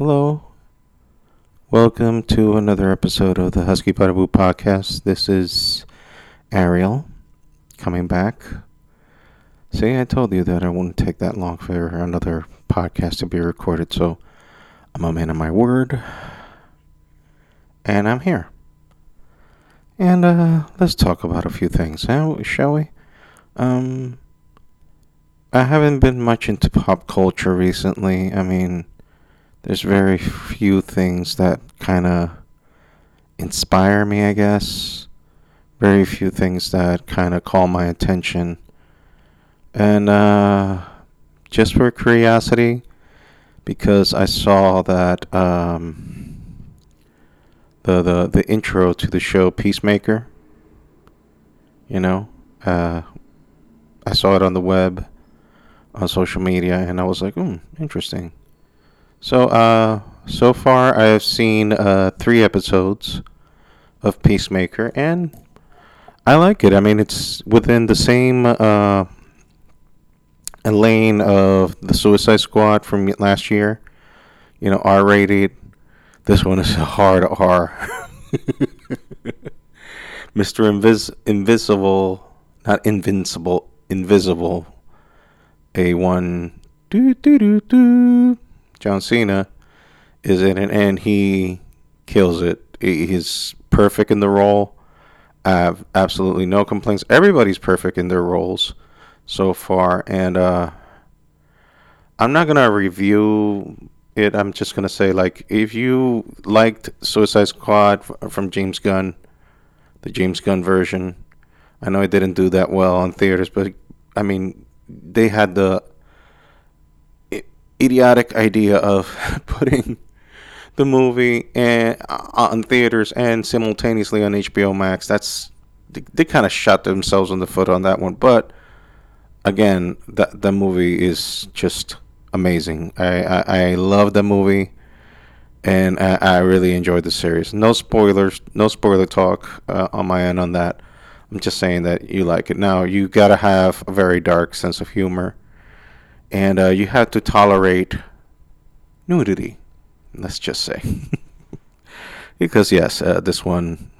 Hello. Welcome to another episode of the Husky Barbu podcast. This is Ariel coming back. See, I told you that I wouldn't take that long for another podcast to be recorded, so I'm a man of my word. And I'm here. And uh, let's talk about a few things, shall we? Um, I haven't been much into pop culture recently. I mean, there's very few things that kind of inspire me, I guess. Very few things that kind of call my attention. And uh, just for curiosity, because I saw that um, the, the the intro to the show Peacemaker. You know, uh, I saw it on the web, on social media, and I was like, hmm, interesting. So, uh, so far I have seen uh, three episodes of Peacemaker, and I like it. I mean, it's within the same uh, lane of the Suicide Squad from last year. You know, R rated. This one is a hard R. Mr. Invis- Invisible, not Invincible, Invisible. A1. Doo doo doo doo. John Cena is in it, and he kills it. He's perfect in the role. I have absolutely no complaints. Everybody's perfect in their roles so far, and uh, I'm not gonna review it. I'm just gonna say, like, if you liked Suicide Squad from James Gunn, the James Gunn version, I know it didn't do that well on theaters, but I mean, they had the idiotic idea of putting the movie and uh, on theaters and simultaneously on HBO Max. That's they, they kind of shot themselves in the foot on that one. But again, that the movie is just amazing. I I, I love the movie, and I, I, really enjoyed the series. No spoilers, no spoiler talk uh, on my end on that. I'm just saying that you like it. Now you gotta have a very dark sense of humor and uh, you have to tolerate nudity. Let's just say, because yes, uh, this one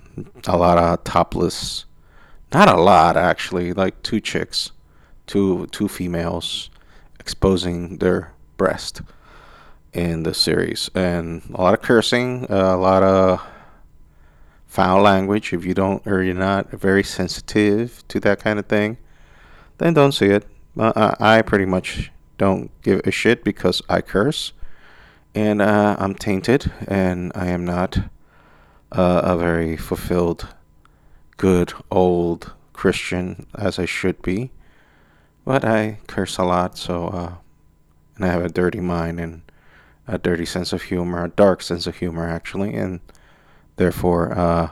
a lot of topless, not a lot actually, like two chicks, two two females exposing their breast in the series, and a lot of cursing, uh, a lot of foul language. If you don't or you're not very sensitive to that kind of thing, then don't see it. Uh, I pretty much don't give a shit because I curse and uh, I'm tainted and I am not uh, a very fulfilled, good, old Christian as I should be. But I curse a lot, so, uh, and I have a dirty mind and a dirty sense of humor, a dark sense of humor, actually, and therefore, uh,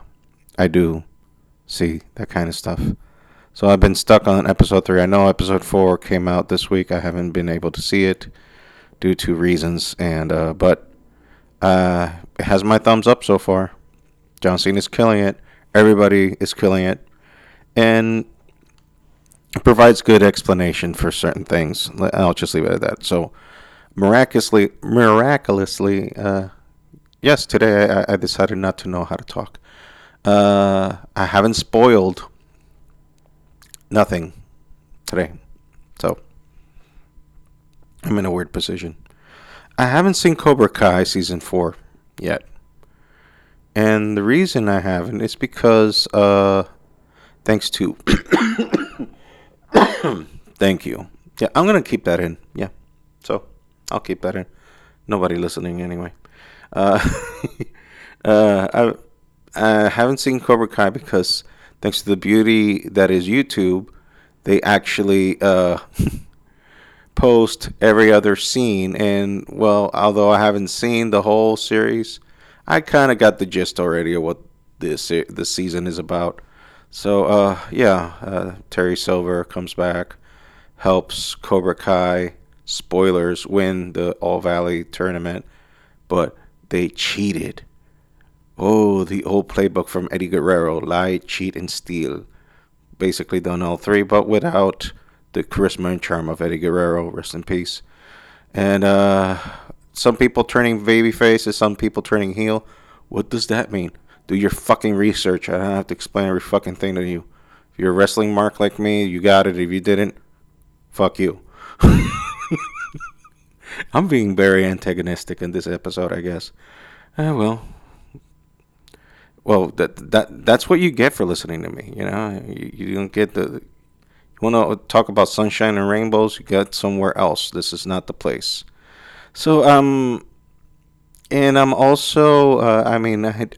I do see that kind of stuff. So I've been stuck on episode three. I know episode four came out this week. I haven't been able to see it due to reasons, and uh, but uh, it has my thumbs up so far. John Cena is killing it. Everybody is killing it, and it provides good explanation for certain things. I'll just leave it at that. So miraculously, miraculously, uh, yes, today I, I, decided not to know how to talk. Uh, I haven't spoiled nothing today. So I'm in a weird position. I haven't seen Cobra Kai season four yet. And the reason I haven't is because uh thanks to thank you. Yeah, I'm gonna keep that in. Yeah. So I'll keep that in. Nobody listening anyway. Uh, uh I I haven't seen Cobra Kai because thanks to the beauty that is YouTube, they actually uh, post every other scene. And well, although I haven't seen the whole series, I kind of got the gist already of what this the season is about. So uh, yeah, uh, Terry Silver comes back, helps Cobra Kai. Spoilers win the All Valley tournament, but they cheated Oh, the old playbook from Eddie Guerrero lie, cheat, and steal. Basically done all three, but without the charisma and charm of Eddie Guerrero. Rest in peace. And uh, some people turning baby faces, some people turning heel. What does that mean? Do your fucking research. I don't have to explain every fucking thing to you. If you're a wrestling mark like me, you got it. If you didn't, fuck you. I'm being very antagonistic in this episode, I guess. Uh, well, well, that that that's what you get for listening to me. You know, you, you don't get the. You want to talk about sunshine and rainbows? You get somewhere else. This is not the place. So, um, and I'm also, uh, I mean, I,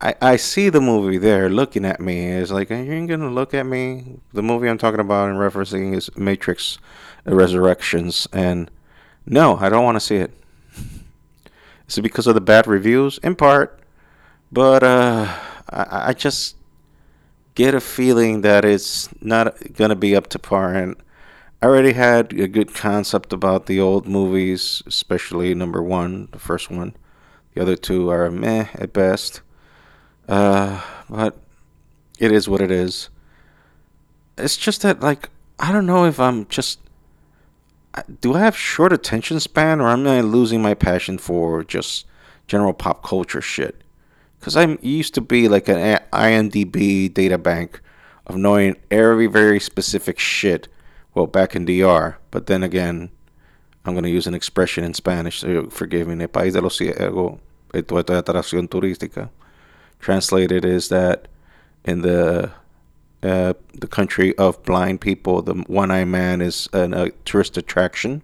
I, I see the movie there looking at me. It's like, are you going to look at me? The movie I'm talking about and referencing is Matrix Resurrections. And no, I don't want to see it. Is it because of the bad reviews? In part. But uh, I, I just get a feeling that it's not going to be up to par. And I already had a good concept about the old movies, especially number one, the first one. The other two are meh at best. Uh, but it is what it is. It's just that, like, I don't know if I'm just. Do I have short attention span, or am I losing my passion for just general pop culture shit? Because I used to be like an IMDb data bank of knowing every very specific shit. Well, back in DR, but then again, I'm going to use an expression in Spanish, so forgive me. El país de los ciegos, esto es atracción turística translated is that in the uh, the country of blind people, the one-eyed man is an, a tourist attraction.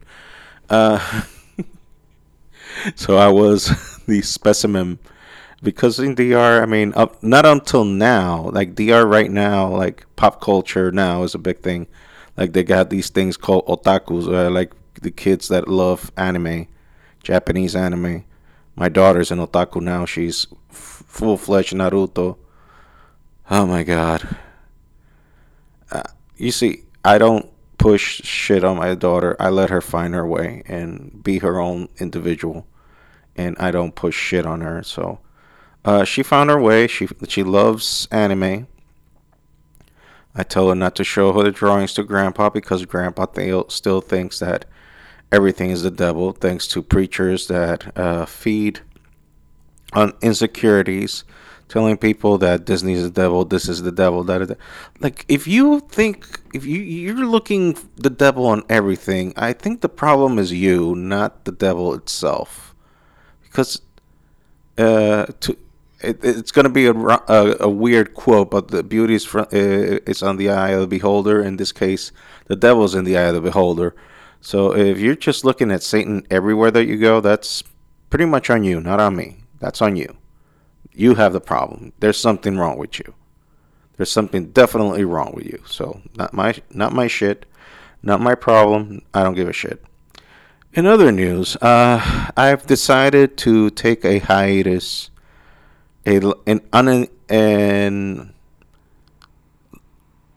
Uh, so I was the specimen because in DR, I mean, up, not until now, like DR right now, like pop culture now is a big thing. Like they got these things called otakus, uh, like the kids that love anime, Japanese anime. My daughter's an otaku now. She's full fledged Naruto. Oh my god. Uh, you see, I don't push shit on my daughter. I let her find her way and be her own individual, and I don't push shit on her. So, uh, she found her way. She she loves anime. I tell her not to show her the drawings to Grandpa because Grandpa th- still thinks that everything is the devil, thanks to preachers that uh, feed on insecurities, telling people that Disney's the devil, this is the devil, that, that like if you think if you you're looking the devil on everything, I think the problem is you, not the devil itself, because uh to it, it's going to be a, a, a, weird quote, but the beauty is, uh, is on the eye of the beholder. In this case, the devil's in the eye of the beholder. So if you're just looking at Satan everywhere that you go, that's pretty much on you, not on me. That's on you. You have the problem. There's something wrong with you. There's something definitely wrong with you. So not my not my shit, not my problem. I don't give a shit. In other news, uh, I've decided to take a hiatus, a an un, an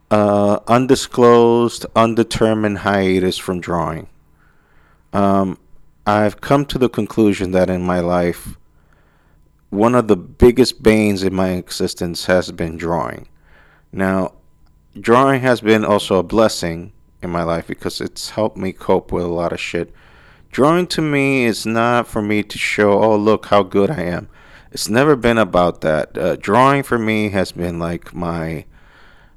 uh, undisclosed, undetermined hiatus from drawing. Um, I've come to the conclusion that in my life, one of the biggest banes in my existence has been drawing. Now, drawing has been also a blessing in my life because it's helped me cope with a lot of shit. Drawing to me is not for me to show, oh, look how good I am. It's never been about that. Uh, drawing for me has been like my,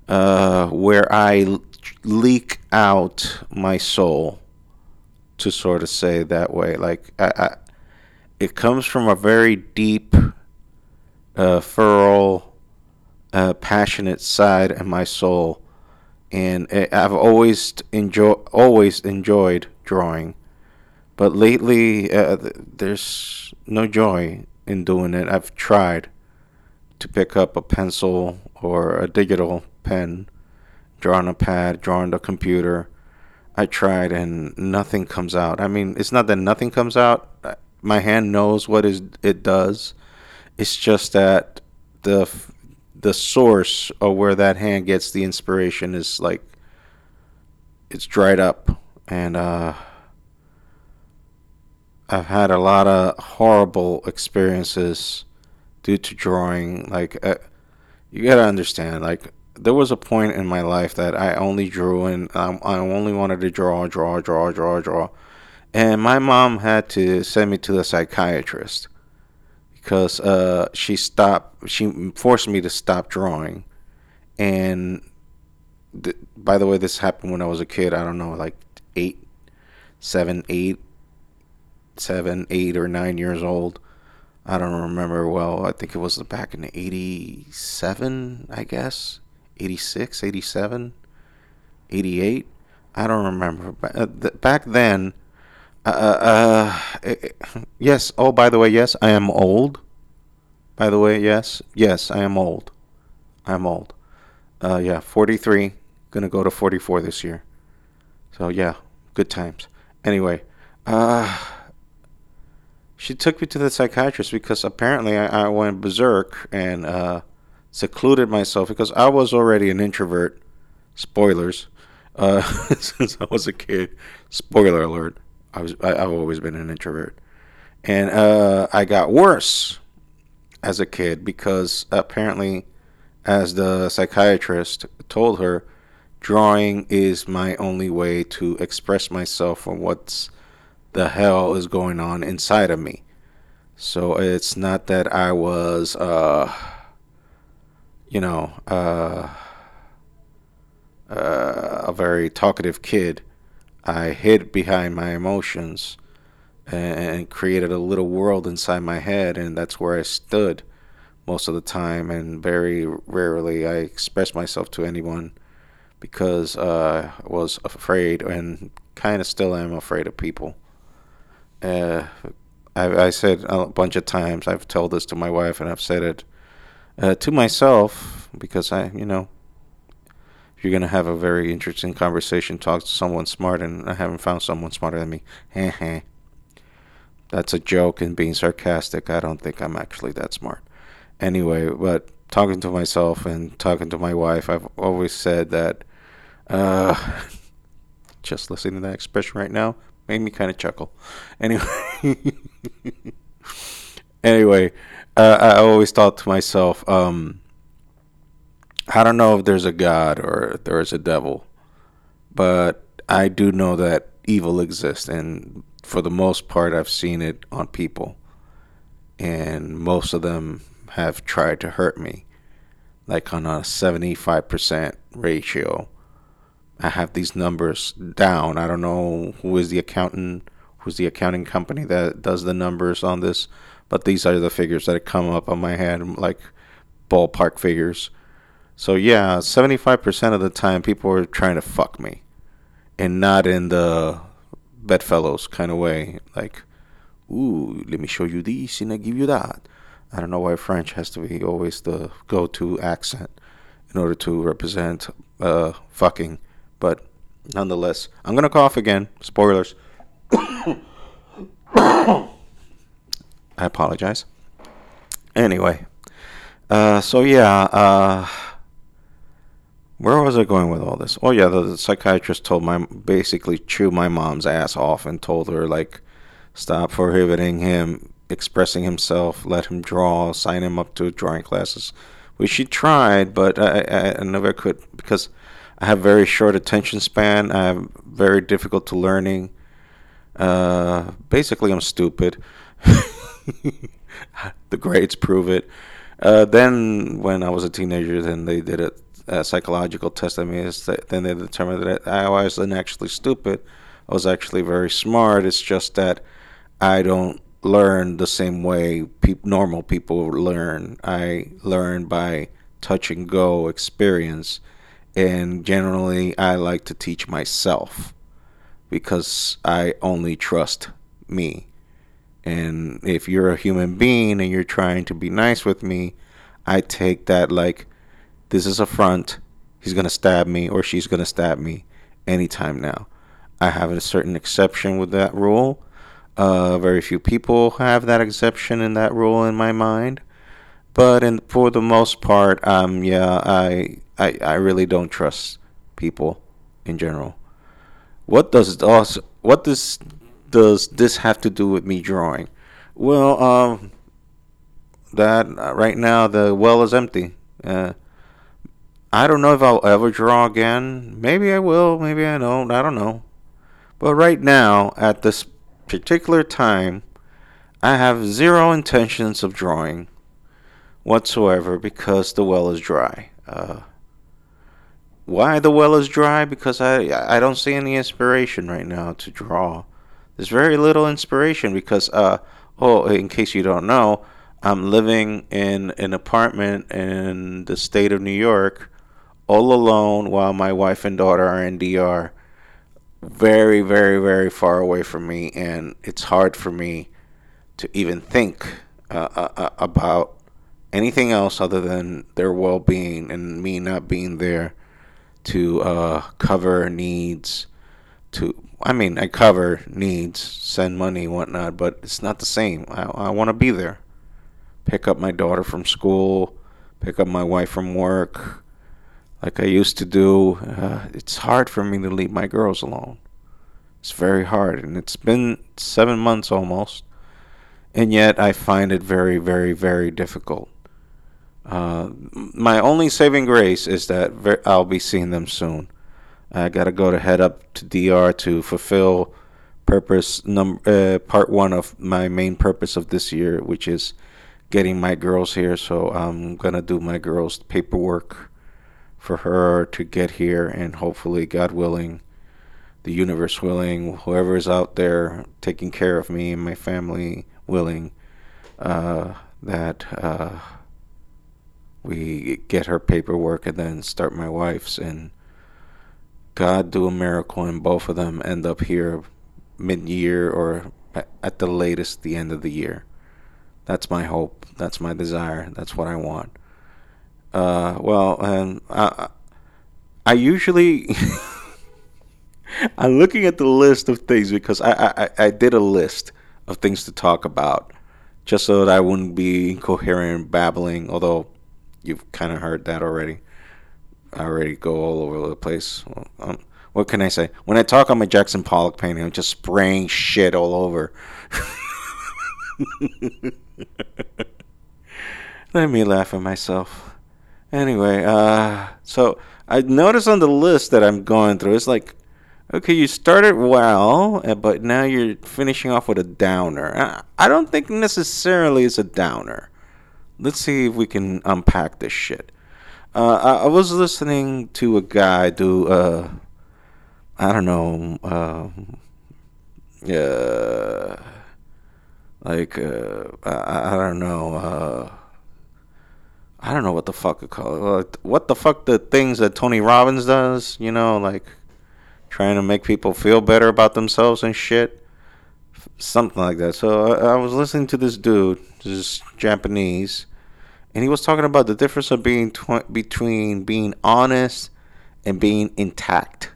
uh, where I leak out my soul, to sort of say that way. Like, I, I it comes from a very deep, uh, feral, uh, passionate side in my soul, and I've always enjoy always enjoyed drawing, but lately uh, there's no joy in doing it. I've tried to pick up a pencil or a digital pen, draw on a pad, draw on the computer. I tried and nothing comes out. I mean, it's not that nothing comes out my hand knows what is it does. It's just that the the source of where that hand gets the inspiration is like it's dried up and uh, I've had a lot of horrible experiences due to drawing like uh, you got to understand like there was a point in my life that I only drew and um, I only wanted to draw draw draw draw draw and my mom had to send me to the psychiatrist because uh, she stopped. She forced me to stop drawing, and th- by the way, this happened when I was a kid. I don't know, like eight, seven, eight, seven, eight, or nine years old. I don't remember well. I think it was back in 87, I guess. 86, 87, 88. I don't remember. Uh, back then, uh, uh, uh yes. Oh, by the way, yes, I am old. By the way, yes, yes, I am old. I'm old. Uh, yeah, 43. Gonna go to 44 this year. So yeah, good times. Anyway, uh, she took me to the psychiatrist because apparently I, I went berserk and uh, secluded myself because I was already an introvert. Spoilers. Uh, since I was a kid. Spoiler alert. I was I, have always been an introvert, and uh, I got worse as a kid because apparently, as the psychiatrist told her, drawing is my only way to express myself on what's the hell is going on inside of me. So it's not that I was, uh, you know, uh, uh, a very talkative kid. I hid behind my emotions and created a little world inside my head, and that's where I stood most of the time. And very rarely I expressed myself to anyone because uh, I was afraid and kind of still am afraid of people. Uh, I, I, said a bunch of times. I've told this to my wife, and I've said it uh, to myself because I, you know, if you're gonna have a very interesting conversation, talk to someone smart, and I haven't found someone smarter than me. That's a joke and being sarcastic. I don't think I'm actually that smart. Anyway, but talking to myself and talking to my wife, I've always said that. Uh, just listening to that expression right now made me kind of chuckle. Anyway, anyway, uh, I always thought to myself, um, I don't know if there's a God or there is a devil, but I do know that evil exists, and for the most part, I've seen it on people, and most of them have tried to hurt me, like on a 75% ratio I have these numbers down. I don't know who is the accountant, who's the accounting company that does the numbers on this, but these are the figures that come up on my head, like ballpark figures. So yeah, 75% of the time people are trying to fuck me, and not in the bedfellows kind of way, like, ooh, let me show you this and I give you that. I don't know why French has to be always the go-to accent in order to represent uh, fucking but nonetheless, I'm gonna cough again. Spoilers. I apologize. Anyway, uh, so yeah, uh, where was I going with all this? Oh yeah, the, the, psychiatrist told my basically chew my mom's ass off and told her like, stop prohibiting him expressing himself, let him draw, sign him up to drawing classes, which she tried, but I, I, I never could because I have very short attention span. I'm very difficult to learning. Uh, basically, I'm stupid. the grades prove it. Uh, then, when I was a teenager, then they did a, a psychological test on me. Then they determined that I wasn't actually stupid. I was actually very smart. It's just that I don't learn the same way pe- normal people learn. I learn by touch and go experience and generally I like to teach myself because I only trust me. And if you're a human being and you're trying to be nice with me, I take that like this is a front. He's going to stab me or she's going to stab me anytime now. I have a certain exception with that rule. Uh, very few people have that exception in that rule in my mind. But in, for the most part, um, yeah, I I, I really don't trust people in general. What does it what does does this have to do with me drawing? Well, um, that uh, right now the well is empty. Uh, I don't know if I'll ever draw again. Maybe I will. Maybe I don't. I don't know. But right now, at this particular time, I have zero intentions of drawing whatsoever because the well is dry. Uh, why the well is dry? Because I I don't see any inspiration right now to draw. There's very little inspiration because uh oh in case you don't know, I'm living in an apartment in the state of New York all alone while my wife and daughter are in DR. Very, very, very far away from me, and it's hard for me to even think uh, uh, uh about anything else other than their well being and me not being there to uh, cover needs. To I mean, I cover needs, send money, whatnot, but it's not the same. I, I want to be there. Pick up my daughter from school, pick up my wife from work, like I used to do. Uh, it's hard for me to leave my girls alone. It's very hard, and it's been seven months almost, and yet I find it very, very, very difficult. Uh, my only saving grace is that I'll be seeing them soon. I gotta go to head up to DR to fulfill purpose number uh, part one of my main purpose of this year, which is getting my girls here. So I'm gonna do my girls' paperwork for her to get here, and hopefully, God willing, the universe willing, whoever is out there taking care of me and my family willing, uh, that. We get her paperwork and then start my wife's and God do a miracle and both of them end up here mid-year or at the latest the end of the year. That's my hope. That's my desire. That's what I want. Uh, well, and I, I usually I'm looking at the list of things because I, I I did a list of things to talk about just so that I wouldn't be incoherent babbling. Although you've kind of heard that already. I already go all over the place. Um, what can I say? When I talk, I'm a Jackson Pollock painting. I'm just spraying shit all over. Let me laugh at myself. Anyway, uh, so I noticed on the list that I'm going through, it's like, okay, you started well, uh, but now you're finishing off with a downer. I don't think necessarily it's a downer let's see if we can unpack this shit. Uh, I, I, was listening to a guy do, uh, I don't know, uh like, uh, I, I, don't know, uh, I don't know what the fuck to call it. What the fuck the things that Tony Robbins does, you know, like trying to make people feel better about themselves and shit. Something like that. So I, I was listening to this dude, this Japanese, and he was talking about the difference of being tw- between being honest and being intact.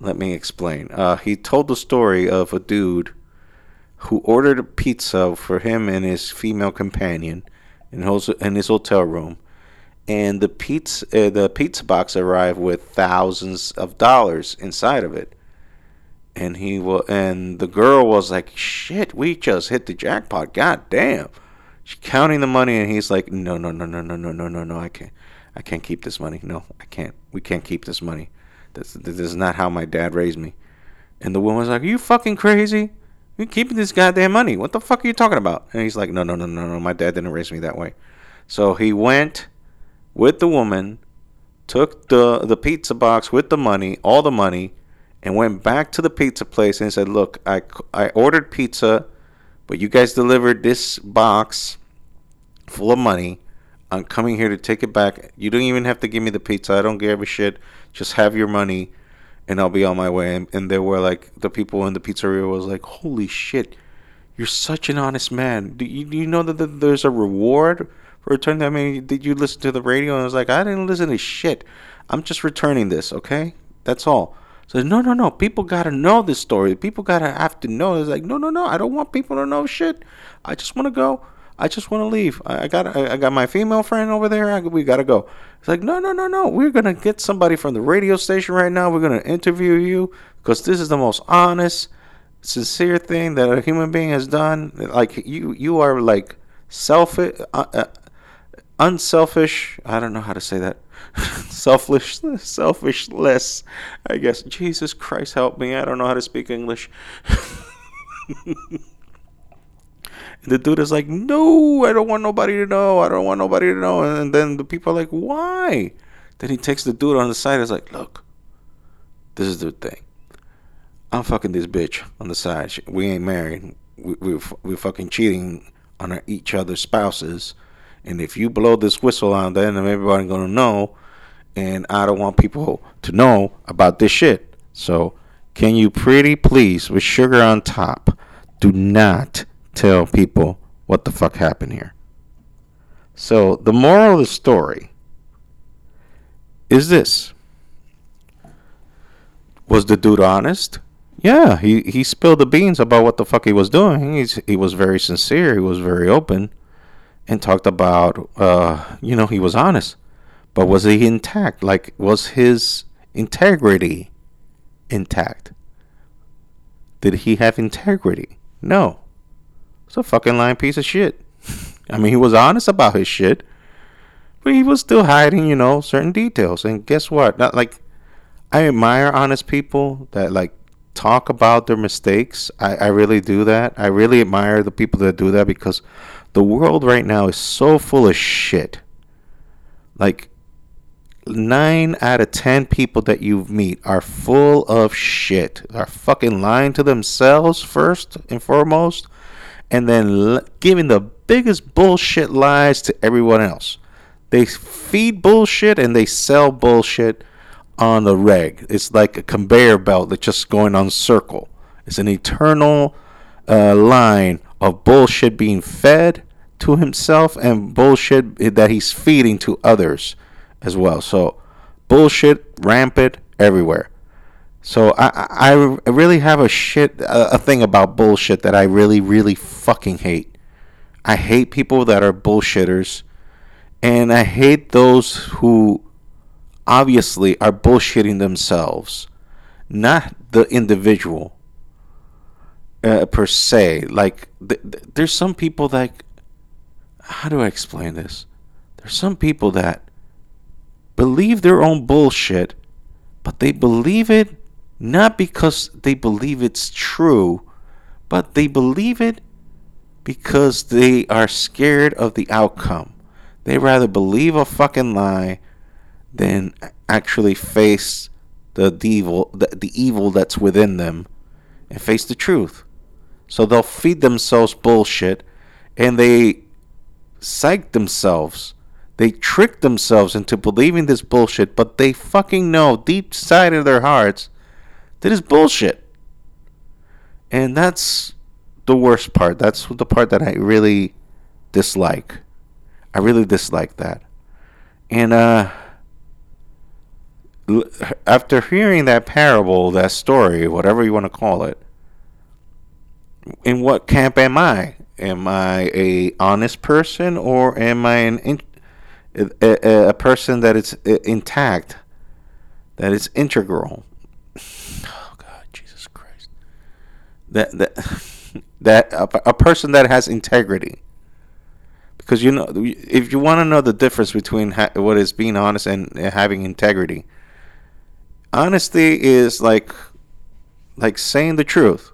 Let me explain. Uh, he told the story of a dude who ordered a pizza for him and his female companion in his, in his hotel room, and the pizza uh, the pizza box arrived with thousands of dollars inside of it. And he wa- and the girl was like, "Shit, we just hit the jackpot! God damn!" She's counting the money, and he's like, "No, no, no, no, no, no, no, no, no. I can't. I can't keep this money. No, I can't. We can't keep this money. This, this is not how my dad raised me." And the woman's like, "Are you fucking crazy? You keeping this goddamn money? What the fuck are you talking about?" And he's like, "No, no, no, no, no. My dad didn't raise me that way." So he went with the woman, took the the pizza box with the money, all the money, and went back to the pizza place and said, "Look, I I ordered pizza." But you guys delivered this box full of money. I'm coming here to take it back. You don't even have to give me the pizza. I don't give a shit. Just have your money, and I'll be on my way. And, and there were like the people in the pizzeria was like, "Holy shit, you're such an honest man. Do you, do you know that, that there's a reward for returning? I mean, did you listen to the radio?" And I was like, "I didn't listen to shit. I'm just returning this. Okay, that's all." So no, no, no. People gotta know this story. People gotta have to know. It's like no, no, no. I don't want people to know shit. I just want to go. I just want to leave. I, I got I, I, got my female friend over there. I, we gotta go. It's like no, no, no, no. We're gonna get somebody from the radio station right now. We're gonna interview you because this is the most honest, sincere thing that a human being has done. Like you, you are like selfish, uh, uh, unselfish. I don't know how to say that. Selfish, selfishless. I guess. Jesus Christ, help me. I don't know how to speak English. the dude is like, no, I don't want nobody to know. I don't want nobody to know. And then the people are like, why? Then he takes the dude on the side. He's like, look, this is the thing. I'm fucking this bitch on the side. We ain't married. We, we, we're fucking cheating on our, each other's spouses. And if you blow this whistle on, then everybody's gonna know. And I don't want people to know about this shit. So, can you pretty please, with sugar on top, do not tell people what the fuck happened here? So, the moral of the story is this Was the dude honest? Yeah, he, he spilled the beans about what the fuck he was doing. He's, he was very sincere, he was very open, and talked about, uh, you know, he was honest. But was he intact? Like, was his integrity intact? Did he have integrity? No. It's a fucking lying piece of shit. I mean, he was honest about his shit, but he was still hiding, you know, certain details. And guess what? Not like I admire honest people that like talk about their mistakes. I, I really do that. I really admire the people that do that because the world right now is so full of shit. Like nine out of ten people that you meet are full of shit. Are fucking lying to themselves first and foremost, and then l- giving the biggest bullshit lies to everyone else. They feed bullshit and they sell bullshit on the reg. It's like a conveyor belt that's just going on circle. It's an eternal uh, line of bullshit being fed to himself and bullshit that he's feeding to others as well. So bullshit rampant everywhere. So I I, really have a shit a thing about bullshit that I really really fucking hate. I hate people that are bullshitters, and I hate those who obviously are bullshitting themselves, not the individual uh, per se. Like, th- th- there's some people that, how do I explain this? There's some people that believe their own bullshit, but they believe it not because they believe it's true, but they believe it because they are scared of the outcome. They rather believe a fucking lie than actually face the evil, the, the evil that's within them, and face the truth. So they'll feed themselves bullshit, and they psych themselves. They tricked themselves into believing this bullshit, but they fucking know deep side of their hearts that is bullshit. And that's the worst part. That's the part that I really dislike. I really dislike that. And uh after hearing that parable, that story, whatever you want to call it, in what camp am I? Am I a honest person or am I an a, a person that is intact, that is integral? Oh God, Jesus Christ! That that that a, a person that has integrity. Because you know, if you want to know the difference between ha- what is being honest and uh, having integrity, honesty is like like saying the truth.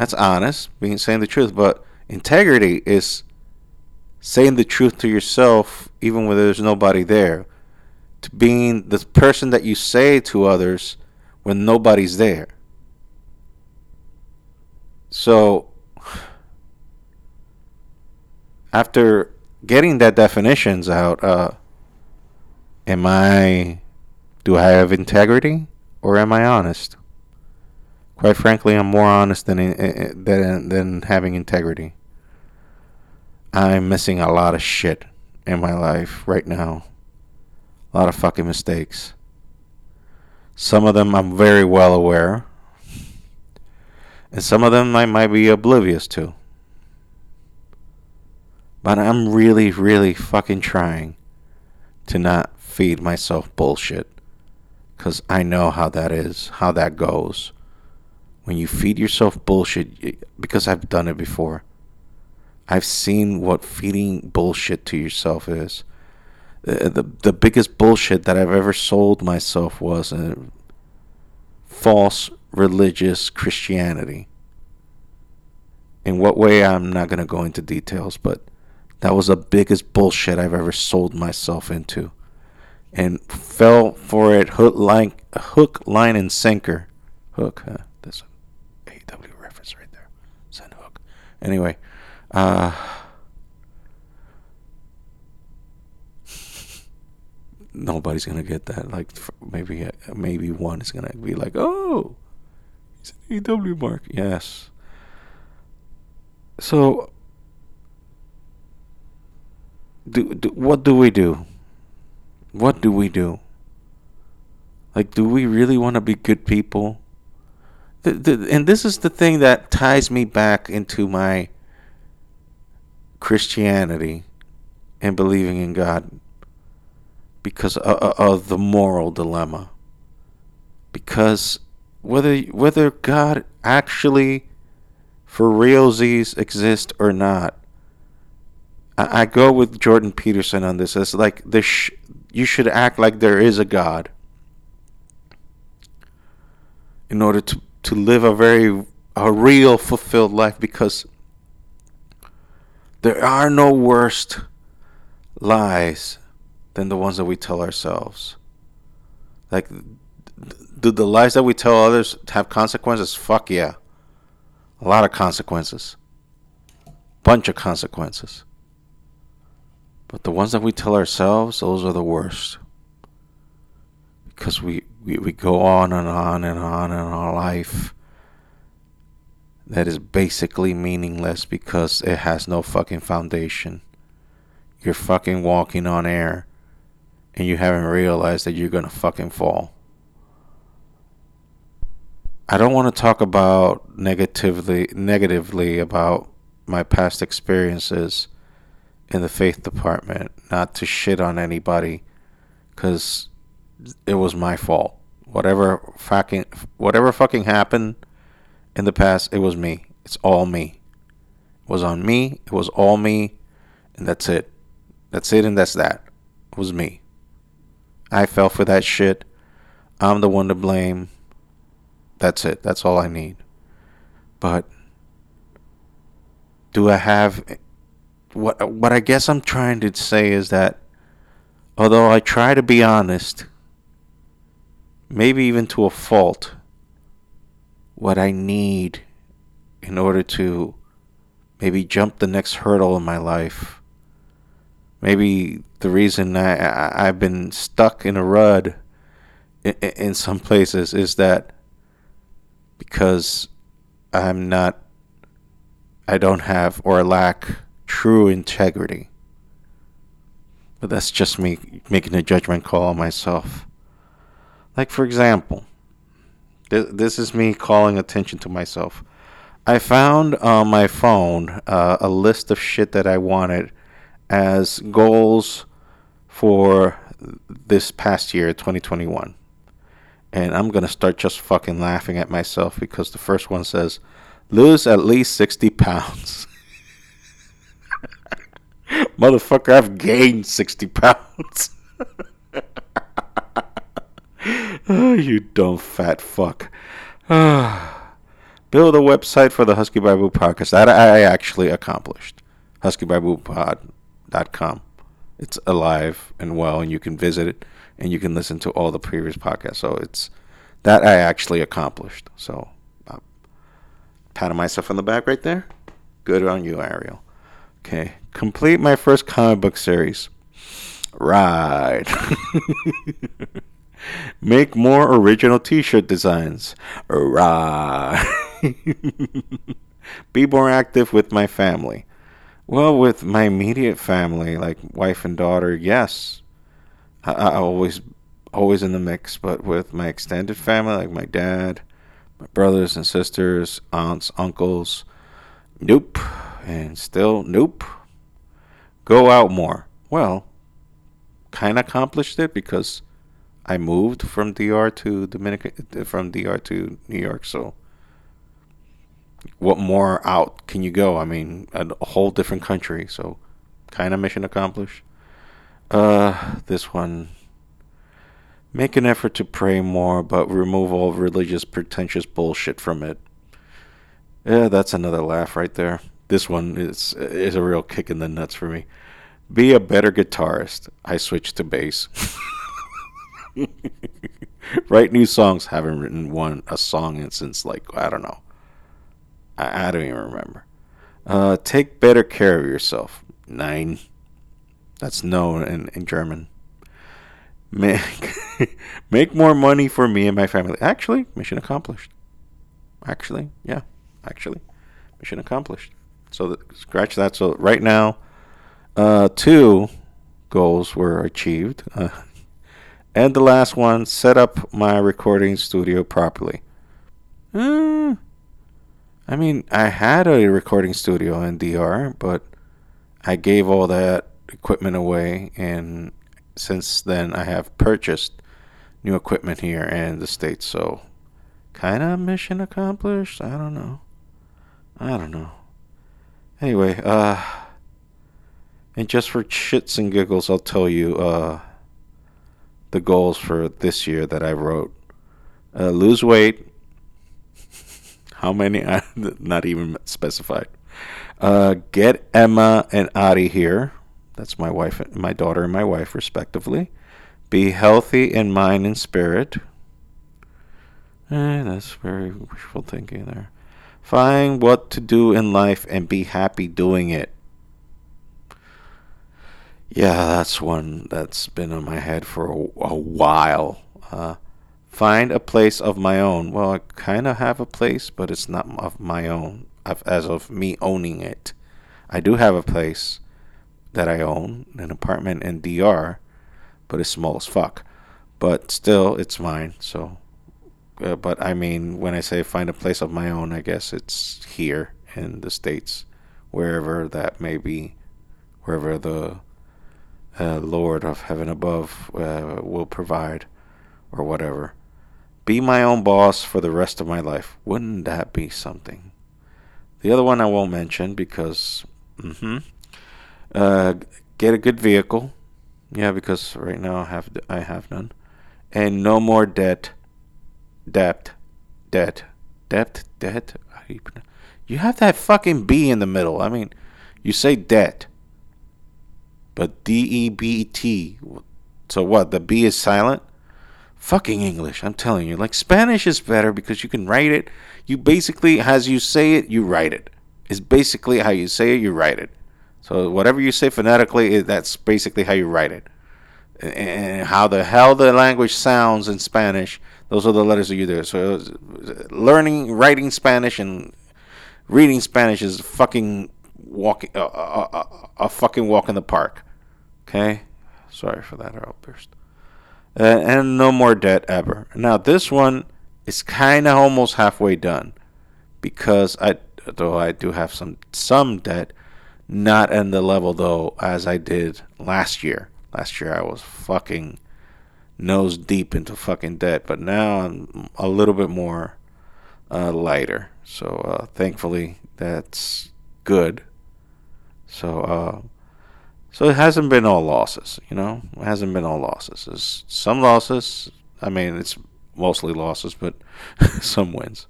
That's honest, being saying the truth. But integrity is saying the truth to yourself even when there's nobody there. To being the person that you say to others when nobody's there. So after getting that definitions out, uh, am I do I have integrity or am I honest? Quite frankly, I'm more honest than than than having integrity. I'm missing a lot of shit in my life right now. A lot of fucking mistakes. Some of them I'm very well aware. And some of them I might be oblivious to. But I'm really, really fucking trying to not feed myself bullshit. Because I know how that is, how that goes. When you feed yourself bullshit, because I've done it before. I've seen what feeding bullshit to yourself is. The, the, the biggest bullshit that I've ever sold myself was a false religious Christianity. In what way, I'm not going to go into details, but that was the biggest bullshit I've ever sold myself into. And fell for it hook, line, hook, line, and sinker. Hook, huh? That's a AEW reference right there. Send hook. Anyway, uh, nobody's gonna get that. Like maybe maybe one is gonna be like, oh, he's an AEW mark. Yes. So, do, do what do we do? What do we do? Like, do we really want to be good people? The, and this is the thing that ties me back into my Christianity and believing in God because of, of the moral dilemma. Because whether whether God actually for realsies exist or not, I, I go with Jordan Peterson on this. It's like this. Sh- you should act like there is a God in order to to live a very a real fulfilled life because there are no worst lies than the ones that we tell ourselves. Like, do the lies that we tell others have consequences? Fuck yeah. A lot of consequences. Bunch of consequences. But the ones that we tell ourselves, those are the worst. Because we, we, we go on and on and on in our life that is basically meaningless because it has no fucking foundation. You're fucking walking on air and you haven't realized that you're to fucking fall. I don't want to talk about negatively negatively about my past experiences in the faith department, not to shit on anybody cuz it was my fault. Whatever fucking whatever fucking happened in the past, it was me. It's all me. It was on me. It was all me, and that's it. That's it, and that's that. It was me. I fell for that shit. I'm the one to blame. That's it. That's all I need. But do I have what what I guess I'm trying to say is that although I try to be honest, maybe even to a fault, what I need in order to maybe jump the next hurdle in my life maybe the reason I, I have been stuck in a rut in, in some places is that because I'm not I don't have or lack true integrity. But that's just me making a judgment call on myself. Like for example, th- this is me calling attention to myself. I found on my phone uh, a list of shit that I wanted as goals for this past year, 2021. And I'm going to start just fucking laughing at myself because the first one says, lose at least 60 pounds. Motherfucker, I've gained 60 pounds. oh, you dumb fat fuck. Build a website for the Husky Barbu podcast. That I actually accomplished. Husky Barbu com. It's alive and well, and you can visit it and you can listen to all the previous podcasts. So it's that I actually accomplished. So I'm patting myself on the back right there. Good on you, Ariel. Okay, complete my first comic book series. Right. Make more original T-shirt designs. Right. Be more active with my family. Well, with my immediate family, like wife and daughter, yes, I, I always always in the mix. But with my extended family, like my dad, my brothers and sisters, aunts, uncles, nope, and still nope. Go out more. Well, kind of accomplished it because I moved from DR to Dominican, from DR to New York, so what more out can you go? I mean, a whole different country, so kind of mission accomplished. Uh, this one. Make an effort to pray more, but remove all religious pretentious bullshit from it. Yeah, that's another laugh right there. this one is is a real kick in the nuts for me. Be a better guitarist. I switched to bass. Write new songs. Haven't written one a song in since like I don't know. I, I don't even remember. Uh, take better care of yourself. Nein. That's no in, in German. Make make more money for me and my family. Actually, mission accomplished. Actually, yeah, actually, mission accomplished. So scratch that. So right now, uh, two goals were achieved. Uh, and the last one, set up my recording studio properly. Mm, I mean, I had a recording studio in DR, but I gave all that equipment away, and since then I have purchased new equipment here in the States, so kind of mission accomplished. I don't know. I don't know. Anyway, uh, and just for shits and giggles, I'll tell you, uh, the goals for this year that I wrote. Uh, lose weight. How many? I, not even specified. Uh, get Emma and Adi here. That's my wife, my daughter, and my wife, respectively. Be healthy in mind and spirit. Eh, that's very wishful thinking there. Find what to do in life and be happy doing it. Yeah, that's one that's been on my head for a, a while. Uh, find a place of my own. Well, I kind of have a place, but it's not of my own as of me owning it. I do have a place that I own, an apartment in DR, but it's small as fuck. But still, it's mine. So, uh, but I mean, when I say find a place of my own, I guess it's here in the States, wherever that may be, wherever the uh, Lord of heaven above uh, will provide, or whatever. Be my own boss for the rest of my life. Wouldn't that be something? The other one I won't mention because, mm-hmm. Uh, get a good vehicle. Yeah, because right now I have I have none, and no more debt. Debt, debt, debt, debt. You have that fucking B in the middle. I mean, you say debt. But D E B T. So what? The B is silent? Fucking English, I'm telling you. Like Spanish is better because you can write it. You basically, as you say it, you write it. It's basically how you say it, you write it. So whatever you say phonetically, that's basically how you write it. And how the hell the language sounds in Spanish, those are the letters that you do. So uh, learning, writing Spanish and reading Spanish is fucking walking a, a, a, a fucking walk in the park. Okay? Sorry for that outburst. Uh, and no more debt ever. Now, this one is kind of almost halfway done because I, though I do have some some debt, not in the level though as I did last year. Last year I was fucking nose deep into fucking debt, but now I'm a little bit more uh, lighter. So uh, thankfully that's good. So uh, so it hasn't been all losses, you know. It hasn't been all losses. There's some losses. I mean, it's mostly losses, but some wins.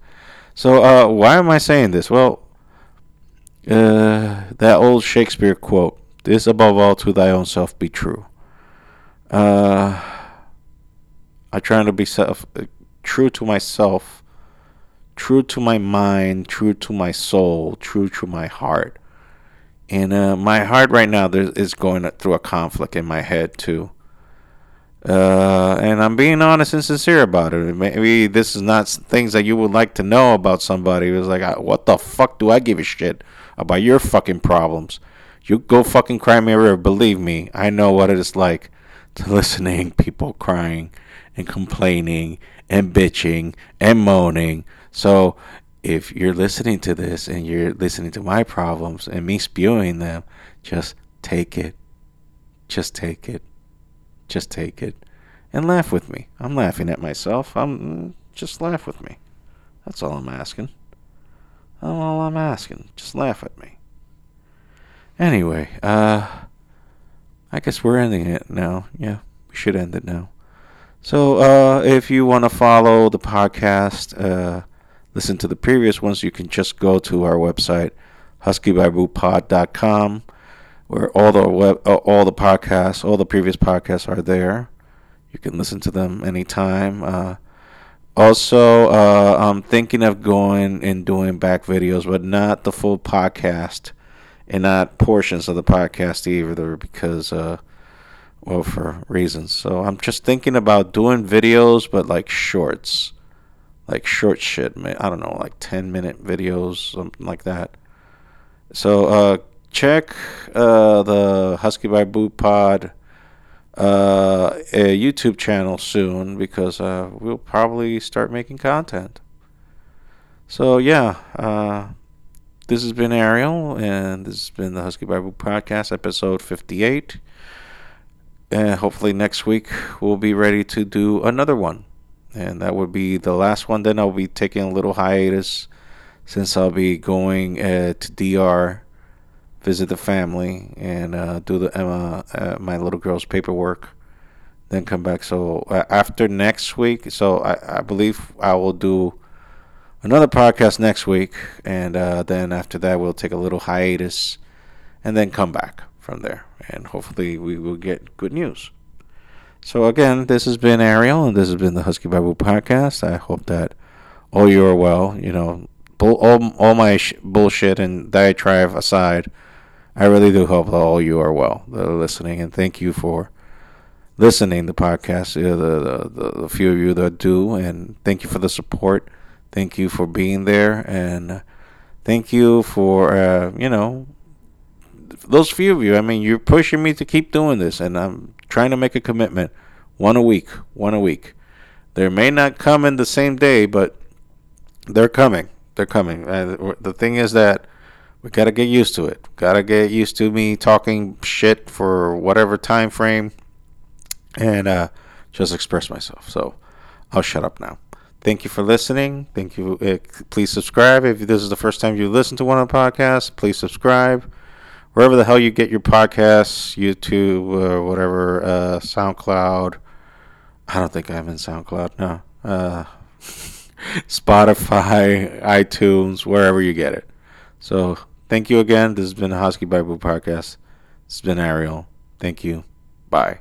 So uh, why am I saying this? Well, uh, that old Shakespeare quote: "This above all, to thy own self be true." Uh, I try to be self, true to myself, true to my mind, true to my soul, true to my heart and uh, my heart right now is going through a conflict in my head too. Uh, and I'm being honest and sincere about it. Maybe this is not things that you would like to know about somebody. It was like, what the fuck do I give a shit about your fucking problems? You go fucking cry me a river. Believe me, I know what it is like to listening people crying and complaining and bitching and moaning. So if you're listening to this and you're listening to my problems and me spewing them, just take it. Just take it. Just take it. And laugh with me. I'm laughing at myself. I'm just laugh with me. That's all I'm asking. That's all I'm asking. Just laugh at me. Anyway, uh I guess we're ending it now. Yeah, we should end it now. So, uh if you want to follow the podcast, uh listen to the previous ones, you can just go to our website, huskybarbupod.com, where all the web, uh, all the podcasts, all the previous podcasts are there. You can listen to them anytime. Uh, also, uh, I'm thinking of going and doing back videos, but not the full podcast and not portions of the podcast either, because, uh, well, for reasons. So I'm just thinking about doing videos, but like shorts, like short shit. I don't know, like 10 minute videos, something like that. So uh, check uh, the Husky Barbu Pod uh, a YouTube channel soon because uh, we'll probably start making content. So yeah, uh, this has been Ariel, and this has been the Husky Barbu Podcast, episode 58. And hopefully next week we'll be ready to do another one, and that would be the last one. Then I'll be taking a little hiatus since I'll be going uh, to DR visit the family and uh, do the uh, uh, my little girl's paperwork, then come back. So uh, after next week, so I, I believe I will do another podcast next week, and uh, then after that we'll take a little hiatus, and then come back from there, and hopefully we will get good news. So again, this has been Ariel, and this has been the Husky Barbu podcast. I hope that all you are well. You know, bull, all all my sh- bullshit and diatribe aside. I really do hope that all you are well that are listening, and thank you for listening to the podcast. the, the, the, the few of you that do, and thank you for the support. Thank you for being there, and thank you for uh, you know those few of you. I mean, you're pushing me to keep doing this, and I'm trying to make a commitment. One a week, one a week. They may not come in the same day, but they're coming. They're coming. Uh, the thing is that we gotta get used to it. Gotta get used to me talking shit for whatever time frame, and uh, just express myself. So I'll shut up now. Thank you for listening. Thank you. Uh, please subscribe if this is the first time you listen to one of the podcasts. Please subscribe wherever the hell you get your podcasts, YouTube or whatever, uh, SoundCloud. I don't think I'm in SoundCloud. No. Uh, Spotify, iTunes, wherever you get it. So Thank you again. This has been the Husky Barbu Podcast. Has been Ariel. Thank you. Bye.